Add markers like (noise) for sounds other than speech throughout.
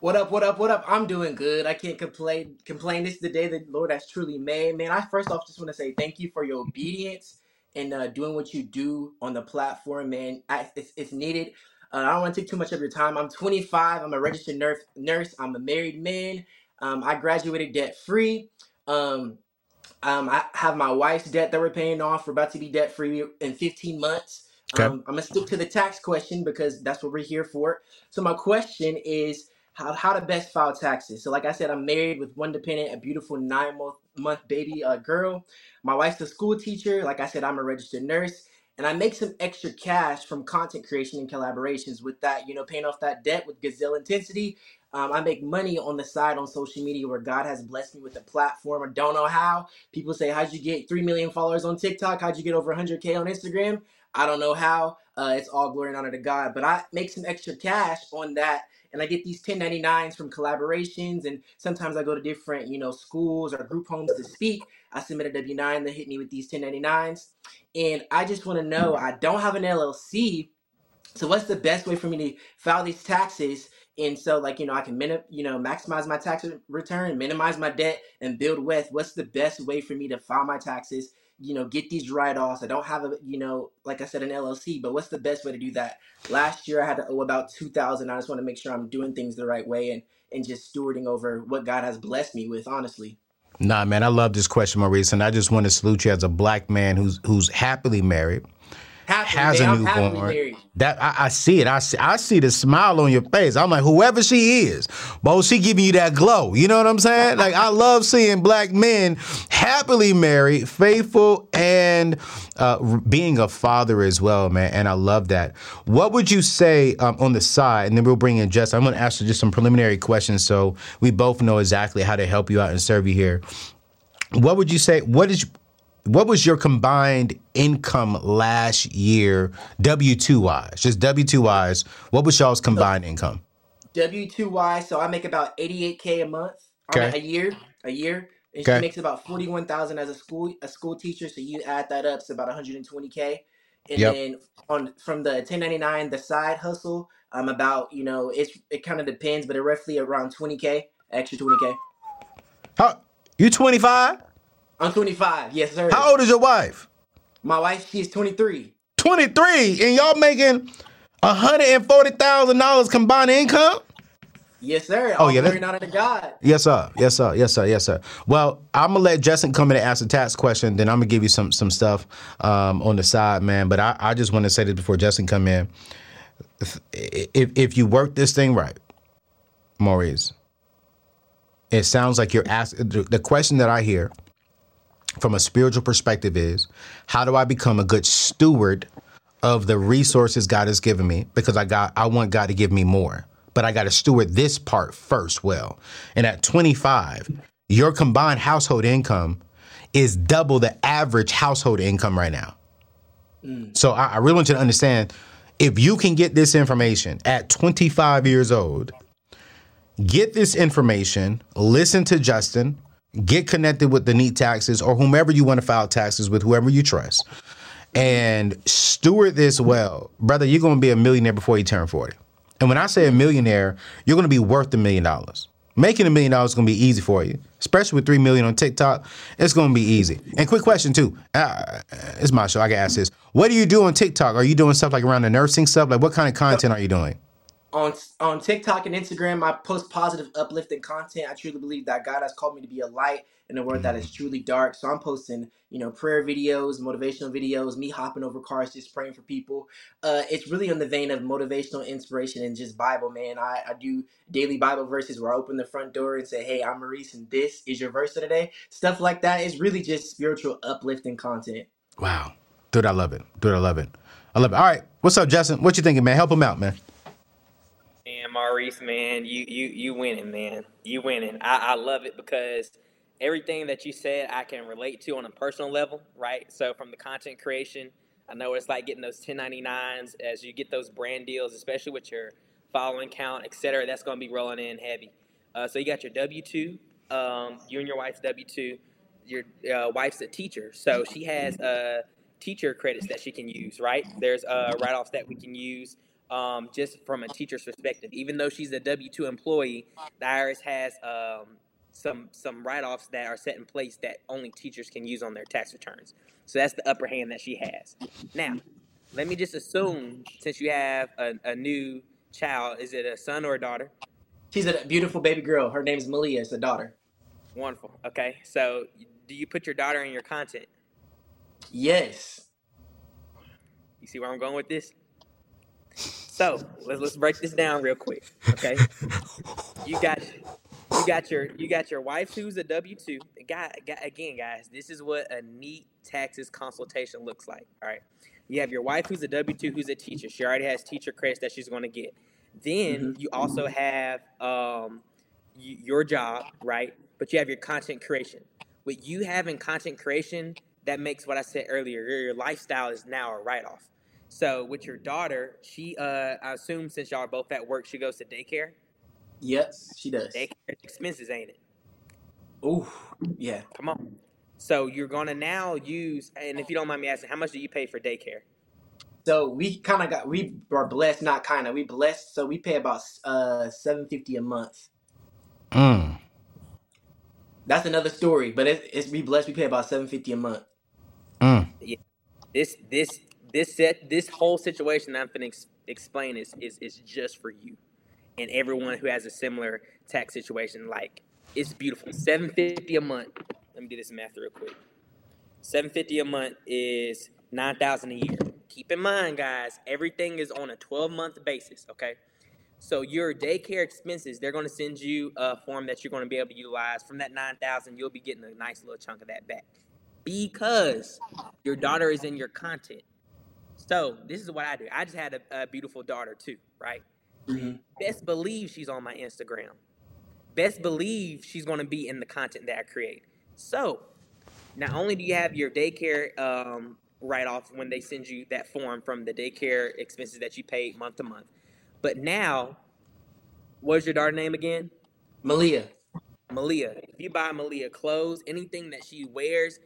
What up, what up, what up? I'm doing good. I can't complain. Complain. This is the day that the Lord has truly made. Man, I first off just want to say thank you for your obedience and uh, doing what you do on the platform, man. I, it's, it's needed. Uh, I don't want to take too much of your time. I'm 25. I'm a registered nurse. Nurse. I'm a married man. Um, I graduated debt free. Um, um, I have my wife's debt that we're paying off. We're about to be debt free in 15 months. Okay. Um, I'm gonna stick to the tax question because that's what we're here for. So my question is how how to best file taxes. So like I said, I'm married with one dependent, a beautiful nine month month baby uh, girl. My wife's a school teacher. Like I said, I'm a registered nurse. And I make some extra cash from content creation and collaborations with that, you know, paying off that debt with Gazelle Intensity. Um, I make money on the side on social media where God has blessed me with a platform. I don't know how. People say, How'd you get 3 million followers on TikTok? How'd you get over 100K on Instagram? I don't know how. Uh, it's all glory and honor to God. But I make some extra cash on that. And I get these 1099s from collaborations. And sometimes I go to different, you know, schools or group homes to speak. I submit a W-9. They hit me with these 1099s. And I just want to know, I don't have an LLC. So what's the best way for me to file these taxes? And so, like you know, I can min- you know maximize my tax return, minimize my debt, and build wealth. What's the best way for me to file my taxes? You know, get these write-offs. I don't have a you know, like I said, an LLC. But what's the best way to do that? Last year I had to owe about two thousand. I just want to make sure I'm doing things the right way and and just stewarding over what God has blessed me with. Honestly. Nah, man, I love this question, Maurice, and I just want to salute you as a black man who's who's happily married, Happily, has a newborn. married. That I, I see it. I see, I see the smile on your face. I'm like, whoever she is, bo, she giving you that glow. You know what I'm saying? Like, I (laughs) love seeing black men happily married, faithful, and uh, being a father as well, man. And I love that. What would you say um, on the side? And then we'll bring in Jess. I'm going to ask you just some preliminary questions so we both know exactly how to help you out and serve you here. What would you say? What is what was your combined income last year, W two wise? Just W two wise. What was y'all's combined income? W two Y, so I make about eighty eight k a month, Okay. a year, a year. And Okay. she makes about forty one thousand as a school a school teacher. So you add that up, it's about one hundred and twenty k. And Yep. then on from the ten ninety nine, the side hustle, I'm about you know it's it kind of depends, but it roughly around twenty k, extra twenty k. How you twenty five? I'm twenty five, yes sir. How old is your wife? My wife, she's twenty three. Twenty three, and y'all making hundred and forty thousand dollars combined income? Yes sir. Oh, All yeah, glory honor to God. Yes, sir. Yes, sir. Yes, sir. Yes, sir. Well, I'm gonna let Justin come in and ask the tax question. Then I'm gonna give you some some stuff um, on the side, man. But I, I just want to say this before Justin come in. If, if if you work this thing right, Maurice, it sounds like you're asking. The the question that I hear from a spiritual perspective is, how do I become a good steward of the resources God has given me? Because I got, I want God to give me more, but I got to steward this part first well. And at 25, your combined household income is double the average household income right now. Mm. So I, I really want you to understand if you can get this information at 25 years old, get this information, listen to Justin, get connected with the Neat Taxes or whomever you want to file taxes with, whoever you trust, and steward this well. Brother, you're going to be a millionaire before you turn 40. And when I say a millionaire, you're going to be worth a million dollars. Making a million dollars is gonna be easy for you, especially with three million on TikTok. It's gonna be easy. And quick question too. Uh, it's my show. I can ask this. What do you do on TikTok? Are you doing stuff like around the nursing stuff? Like what kind of content are you doing? On on TikTok and Instagram, I post positive, uplifting content. I truly believe that God has called me to be a light in a world that is truly dark. So I'm posting, you know, prayer videos, motivational videos, me hopping over cars, just praying for people. Uh, it's really in the vein of motivational inspiration and just Bible, man. I, I do daily Bible verses where I open the front door and say, "Hey, I'm Maurice, and this is your verse of the day." Stuff like that is really just spiritual, uplifting content. Wow, dude, I love it. Dude, I love it. I love it. All right, what's up, Justin? What you thinking, man? Help him out, man. Maurice, man, you you you winning, man. You winning. I, I love it because everything that you said I can relate to on a personal level, right? So from the content creation, I know it's like getting those 1099s as you get those brand deals, especially with your following count, et cetera. That's going to be rolling in heavy. Uh, so you got your W two, um, you and your wife's W two. Your uh, wife's a teacher, so she has uh, teacher credits that she can use, right? There's uh, write offs that we can use um, just from a teacher's perspective. Even though she's a W two employee, the IRS has um, some some write offs that are set in place that only teachers can use on their tax returns. So that's the upper hand that she has. Now, let me just assume since you have a, a new child, is it a son or a daughter? She's a beautiful baby girl. Her name is Malia. It's a daughter. Wonderful. Okay, so do you put your daughter in your content? Yes. You see where I'm going with this? So let's let's break this down real quick. Okay, you got you got your you got your wife who's a W two. Guy, again, guys, this is what a neat taxes consultation looks like. All right, you have your wife who's a W two who's a teacher. She already has teacher credits that she's going to get. Then Mm-hmm. you also have um, y- your job, right? But you have your content creation. With you having content creation, that makes what I said earlier. Your, your lifestyle is now a write off. So with your daughter, she uh, I assume since y'all are both at work, she goes to daycare. Yes, she does. Daycare expenses, ain't it? Ooh, yeah. Come on. So you're gonna now use, and if you don't mind me asking, how much do you pay for daycare? So we kind of got we are blessed, not kind of. We blessed, so we pay about uh seven fifty a month. Mm. That's another story, but it's, it's we blessed. We pay about seven fifty a month. Mm. This this this set this whole situation I'm gonna ex- explain is, is is just for you and everyone who has a similar tax situation. Like it's beautiful. Seven fifty a month. Let me do this math real quick. Seven fifty a month is nine thousand a year. Keep in mind, guys, everything is on a twelve month basis. Okay. So your daycare expenses, they're going to send you a form that you're going to be able to utilize. From that nine thousand, you'll be getting a nice little chunk of that back because your daughter is in your content. So this is what I do. I just had a, a beautiful daughter too, right? Mhm. Best believe she's on my Instagram. Best believe she's going to be in the content that I create. So not only do you have your daycare um, write off when they send you that form from the daycare expenses that you pay month to month, but now, what's your daughter name again? Malia. Malia. If you buy Malia clothes, anything that she wears,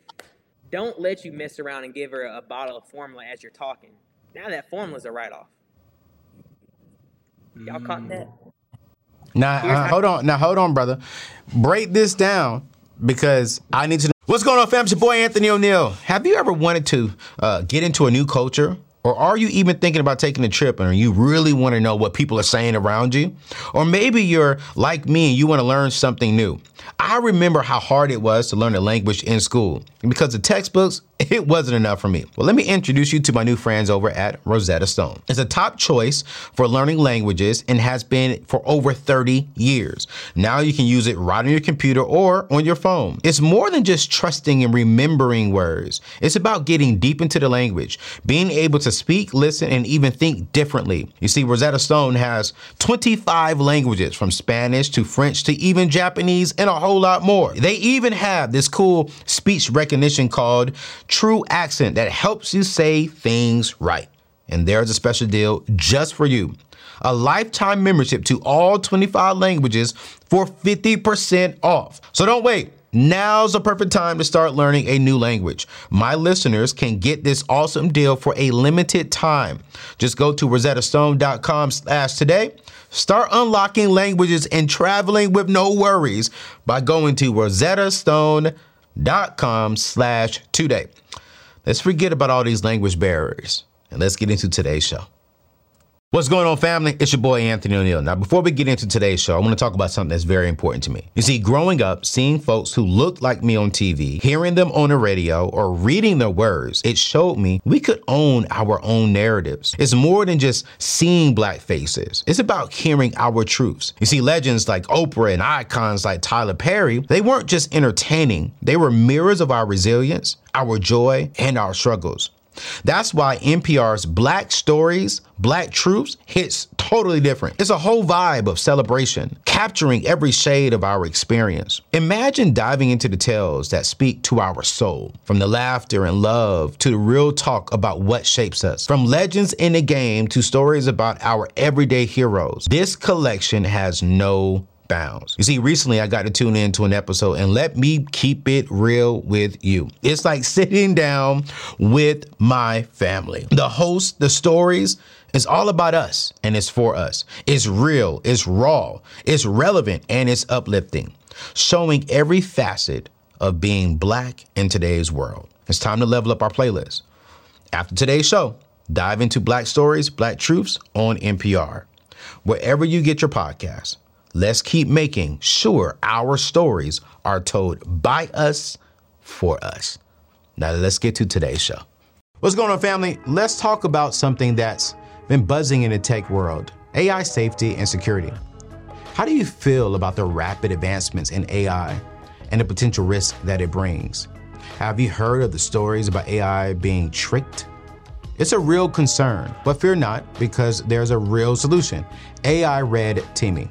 don't let you mess around and give her a bottle of formula as you're talking. Now that formula's a write off. Y'all caught that? Now, uh, hold on. Now, hold on, brother. Break this down because I need to know. What's going on, fam? It's your boy Anthony ONeal. Have you ever wanted to uh, get into a new culture? Or are you even thinking about taking a trip and you really want to know what people are saying around you? Or maybe you're like me and you want to learn something new. I remember how hard it was to learn a language in school. Because the textbooks, it wasn't enough for me. Well, let me introduce you to my new friends over at Rosetta Stone. It's a top choice for learning languages and has been for over 30 years. Now you can use it right on your computer or on your phone. It's more than just trusting and remembering words. It's about getting deep into the language, being able to speak, listen, and even think differently. You see, Rosetta Stone has 25 languages from Spanish to French to even Japanese and a whole lot more. They even have this cool speech recognition called True Accent that helps you say things right. And there's a special deal just for you. A lifetime membership to all 25 languages for 50% off. So don't wait. Now's the perfect time to start learning a new language. My listeners can get this awesome deal for a limited time. Just go to rosettastone.com slash today. Start unlocking languages and traveling with no worries by going to rosettastone.com slash today. Let's forget about all these language barriers and let's get into today's show. What's going on, family? It's your boy Anthony ONeal. Now, before we get into today's show, I want to talk about something that's very important to me. You see, growing up, seeing folks who looked like me on TV, hearing them on the radio, or reading their words, it showed me we could own our own narratives. It's more than just seeing black faces, it's about hearing our truths. You see, legends like Oprah and icons like Tyler Perry, they weren't just entertaining, they were mirrors of our resilience, our joy, and our struggles. That's why NPR's Black Stories, Black Truths hits totally different. It's a whole vibe of celebration, capturing every shade of our experience. Imagine diving into the tales that speak to our soul, from the laughter and love to the real talk about what shapes us, from legends in the game to stories about our everyday heroes. This collection has no You see, recently I got to tune into an episode and let me keep it real with you. It's like (laughs) sitting down with my family. The host, the stories, it's all about us and it's for us. It's real, it's raw, it's relevant, and it's uplifting, showing every facet of being black in today's world. It's time to level up our playlist. After today's show, dive into Black Stories, Black Truths on NPR. Wherever you get your podcasts, Let's keep making sure our stories are told by us for us. Now, let's get to today's show. What's going on, family? Let's talk about something that's been buzzing in the tech world AI safety and security. How do you feel about the rapid advancements in AI and the potential risk that it brings? Have you heard of the stories about AI being tricked? It's a real concern, but fear not because there's a real solution AI red teaming.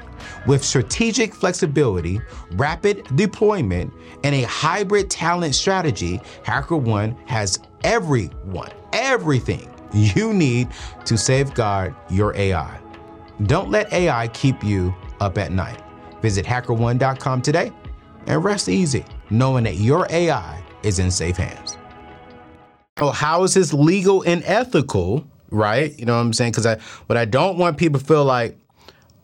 With strategic flexibility, rapid deployment, and a hybrid talent strategy, HackerOne has everyone, everything you need to safeguard your AI. Don't let AI keep you up at night. Visit hackerone.com today and rest easy knowing that your AI is in safe hands. Oh, how is this legal and ethical? Right? You know what I'm saying? Because I, what I don't want people to feel like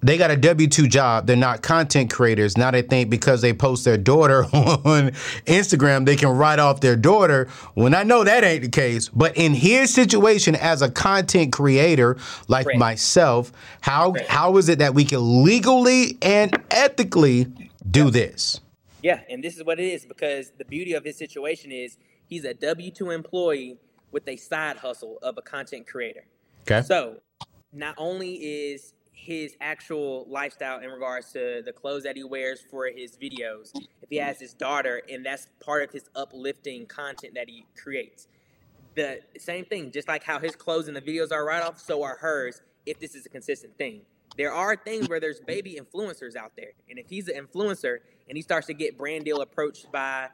they got a W 2 job. They're not content creators. Now they think because they post their daughter (laughs) on Instagram, they can write off their daughter. When I know that ain't the case. But in his situation as a content creator like right. myself, how right. how is it that we can legally and ethically do this? Yeah, and this is what it is because the beauty of his situation is he's a W 2 employee with a side hustle of a content creator. Okay. So not only is his actual lifestyle in regards to the clothes that he wears for his videos. If he has his daughter, and that's part of his uplifting content that he creates. The same thing, just like how his clothes and the videos are write off, so are hers. If this is a consistent thing, there are things where there's baby influencers out there, and if he's an influencer and he starts to get brand deal approached by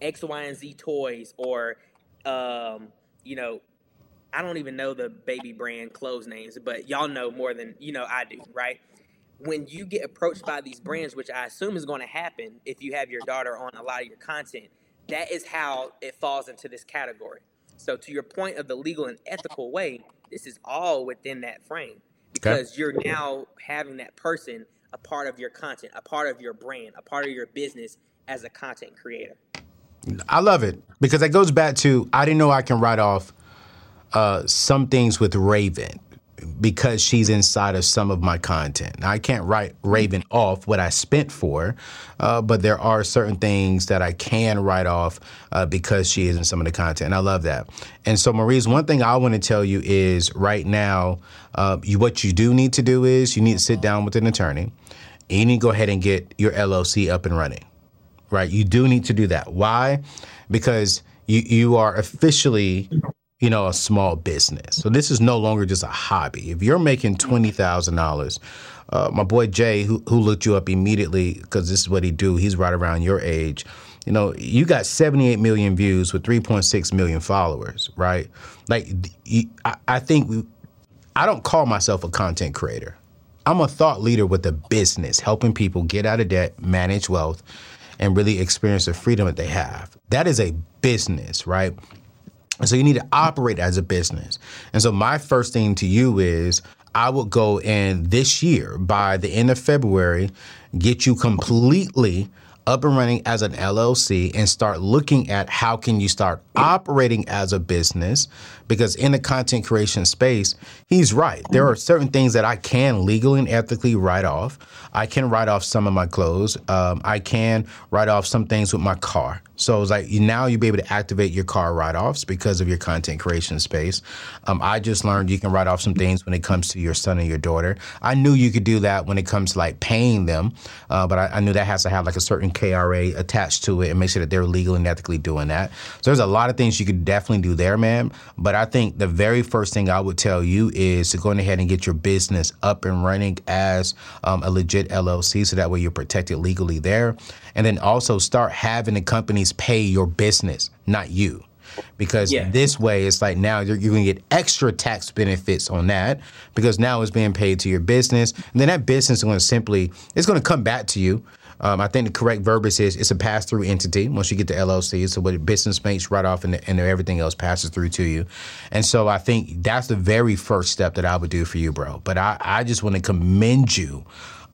X, Y, and Z toys, or um, you know, I don't even know the baby brand clothes names, but y'all know more than you know I do, right? When you get approached by these brands, which I assume is going to happen if you have your daughter on a lot of your content, that is how it falls into this category. So, to your point of the legal and ethical way, this is all within that frame because okay. you're now having that person a part of your content, a part of your brand, a part of your business as a content creator. I love it because that goes back to I didn't know I can write off uh, some things with Raven because she's inside of some of my content. Now, I can't write Raven off what I spent for, uh, but there are certain things that I can write off uh, because she is in some of the content. And I love that. And so, Maurice, one thing I want to tell you is right now, uh, you, what you do need to do is you need to sit down with an attorney. And you need to go ahead and get your LLC up and running. Right? You do need to do that. Why? Because you you are officially you know, a small business. So this is no longer just a hobby. If you're making twenty thousand uh, dollars, my boy Jay, who who looked you up immediately because this is what he do. He's right around your age. You know, you got 78 million views with 3.6 million followers, right? Like, I, I think we, I don't call myself a content creator. I'm a thought leader with a business, helping people get out of debt, manage wealth, and really experience the freedom that they have. That is a business, right? And so you need to operate as a business. And so my first thing to you is I would go in this year by the end of February, get you completely up and running as an LLC and start looking at how can you start operating as a business because in the content creation space, he's right. There are certain things that I can legally and ethically write off. I can write off some of my clothes. Um, I can write off some things with my car. So it's like now you'll be able to activate your car write offs because of your content creation space. Um, I just learned you can write off some things when it comes to your son and your daughter. I knew you could do that when it comes to like paying them, uh, but I, I, knew that has to have like a certain KRA attached to it and make sure that they're legally and ethically doing that. So there's a lot of things you could definitely do there, man. But I think the very first thing I would tell you is to go ahead and get your business up and running as um, a legit LLC so that way you're protected legally there. And then also start having the companies pay your business, not you because yeah. this way it's like now you're, you're going to get extra tax benefits on that because now it's being paid to your business and then that business is going to simply it's going to come back to you um, I think the correct verbiage is it's a pass through entity. Once you get the LLC, so what business makes right off, and, the, and everything else passes through to you. And so I think that's the very first step that I would do for you, bro. But I, I just want to commend you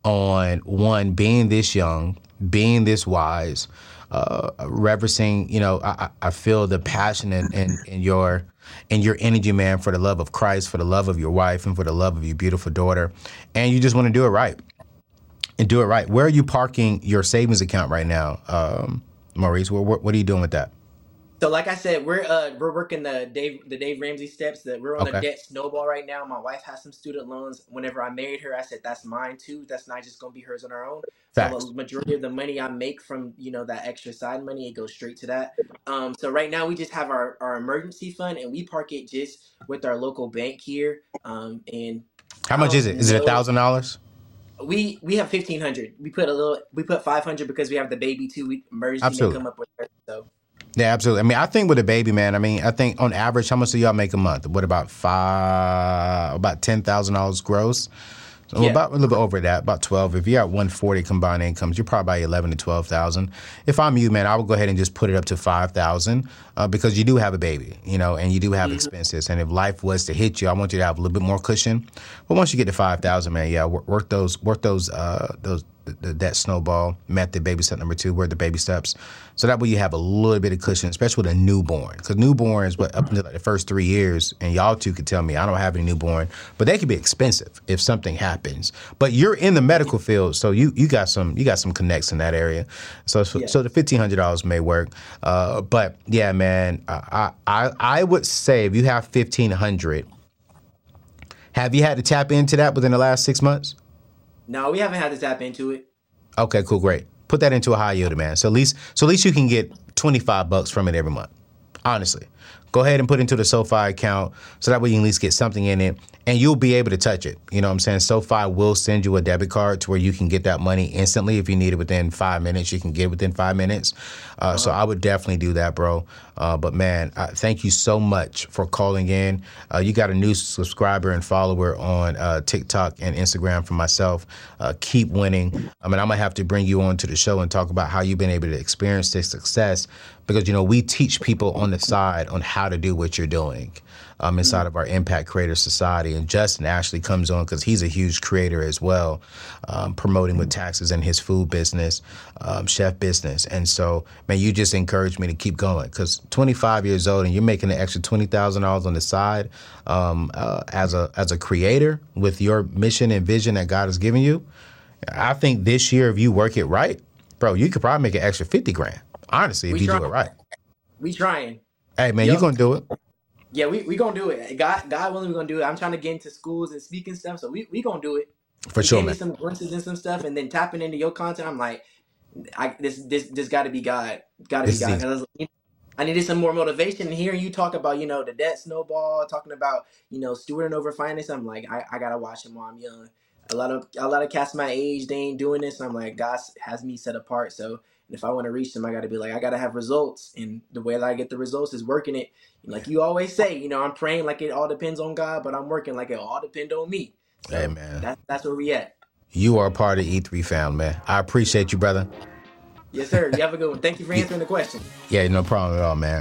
on one being this young, being this wise, uh, reverencing. You know, I, I feel the passion in, in, in your and your energy, man, for the love of Christ, for the love of your wife, and for the love of your beautiful daughter. And you just want to do it right and do it right. Where are you parking your savings account right now, um, Maurice? What, what, are you doing with that? So, like I said, we're uh, we're working the Dave the Dave Ramsey steps. That we're on okay. a debt snowball right now. My wife has some student loans. Whenever I married her, I said that's mine too. That's not just gonna be hers on her own. Facts. So the majority of the money I make from you know that extra side money, it goes straight to that. Um, so right now we just have our, our emergency fund and we park it just with our local bank here. Um, and how much is it? Is it a thousand dollars? we we have fifteen hundred. We put a little. We put five hundred because we have the baby too. We emergency absolutely. come up with her. So. Yeah, absolutely. I mean, I think with a baby, man. I mean, I think on average, how much do y'all make a month? What about five? About ten thousand dollars gross. So yeah. about a little bit over that, about twelve. If you're at one forty combined incomes, you're probably eleven to twelve thousand. If I'm you, man, I would go ahead and just put it up to five thousand uh, because you do have a baby, you know, and you do have mm-hmm. expenses. And if life was to hit you, I want you to have a little bit more cushion. But once you get to five thousand, man, yeah, work, work those work those uh, those the, that snowball method, baby step number two, where the baby steps. So that way you have a little bit of cushion, especially with a newborn. Because newborns, what up until like the first three years, and y'all two could tell me I don't have any newborn, but they could be expensive if something happens. But you're in the medical field, so you you got some you got some connects in that area. So so, yeah. so the fifteen hundred dollars may work. Uh, but yeah, man, I, I I would say if you have fifteen hundred, have you had to tap into that within the last six months? No, we haven't had to tap into it. Okay, cool, great. Put that into a high yield, man. So at least, so at least you can get twenty five bucks from it every month. Honestly, go ahead and put into the SoFi account so that way you can at least get something in it and you'll be able to touch it. You know what I'm saying? SoFi will send you a debit card to where you can get that money instantly. If you need it within five minutes, you can get it within five minutes. Uh, uh-huh. So I would definitely do that, bro. Uh, but man, uh, thank you so much for calling in. Uh, you got a new subscriber and follower on uh, TikTok and Instagram for myself. Uh, keep winning. I mean, I'm gonna have to bring you on to the show and talk about how you've been able to experience this success because you know we teach people on the side on how to do what you're doing um, inside mm-hmm. of our impact creator society. And Justin actually comes on because he's a huge creator as well, um, promoting with taxes and his food business, um, chef business. And so, man, you just encouraged me to keep going because 25 years old and you're making an extra twenty thousand dollars on the side um, uh, as a as a creator with your mission and vision that God has given you. I think this year, if you work it right, bro, you could probably make an extra 50 grand. Honestly, if you try- do it right. We trying. Hey man, yep. you gonna do it. Yeah, we we gonna do it. God, God willing, we gonna do it. I'm trying to get into schools and speaking stuff, so we we gonna do it. For sure, man. Some glimpses and some stuff, and then tapping into your content. I'm like, I this this this got to be God. Got to be God. Cause I needed some more motivation. Hearing you talk about, you know, the debt snowball, talking about, you know, stewarding over finance. I'm like, I, I gotta watch him while I'm young. A lot of a lot of cats my age, they ain't doing this. I'm like, God has me set apart. So if I want to reach them, I got to be like, I got to have results. And the way that I get the results is working it. Like you always say, you know, I'm praying like it all depends on God, but I'm working like it all depends on me. So hey, man. That's, that's where we at. You are a part of E3 fam, man. I appreciate you, brother. Yes, sir. You have a good one. Thank you for answering the question. Yeah, no problem at all, man.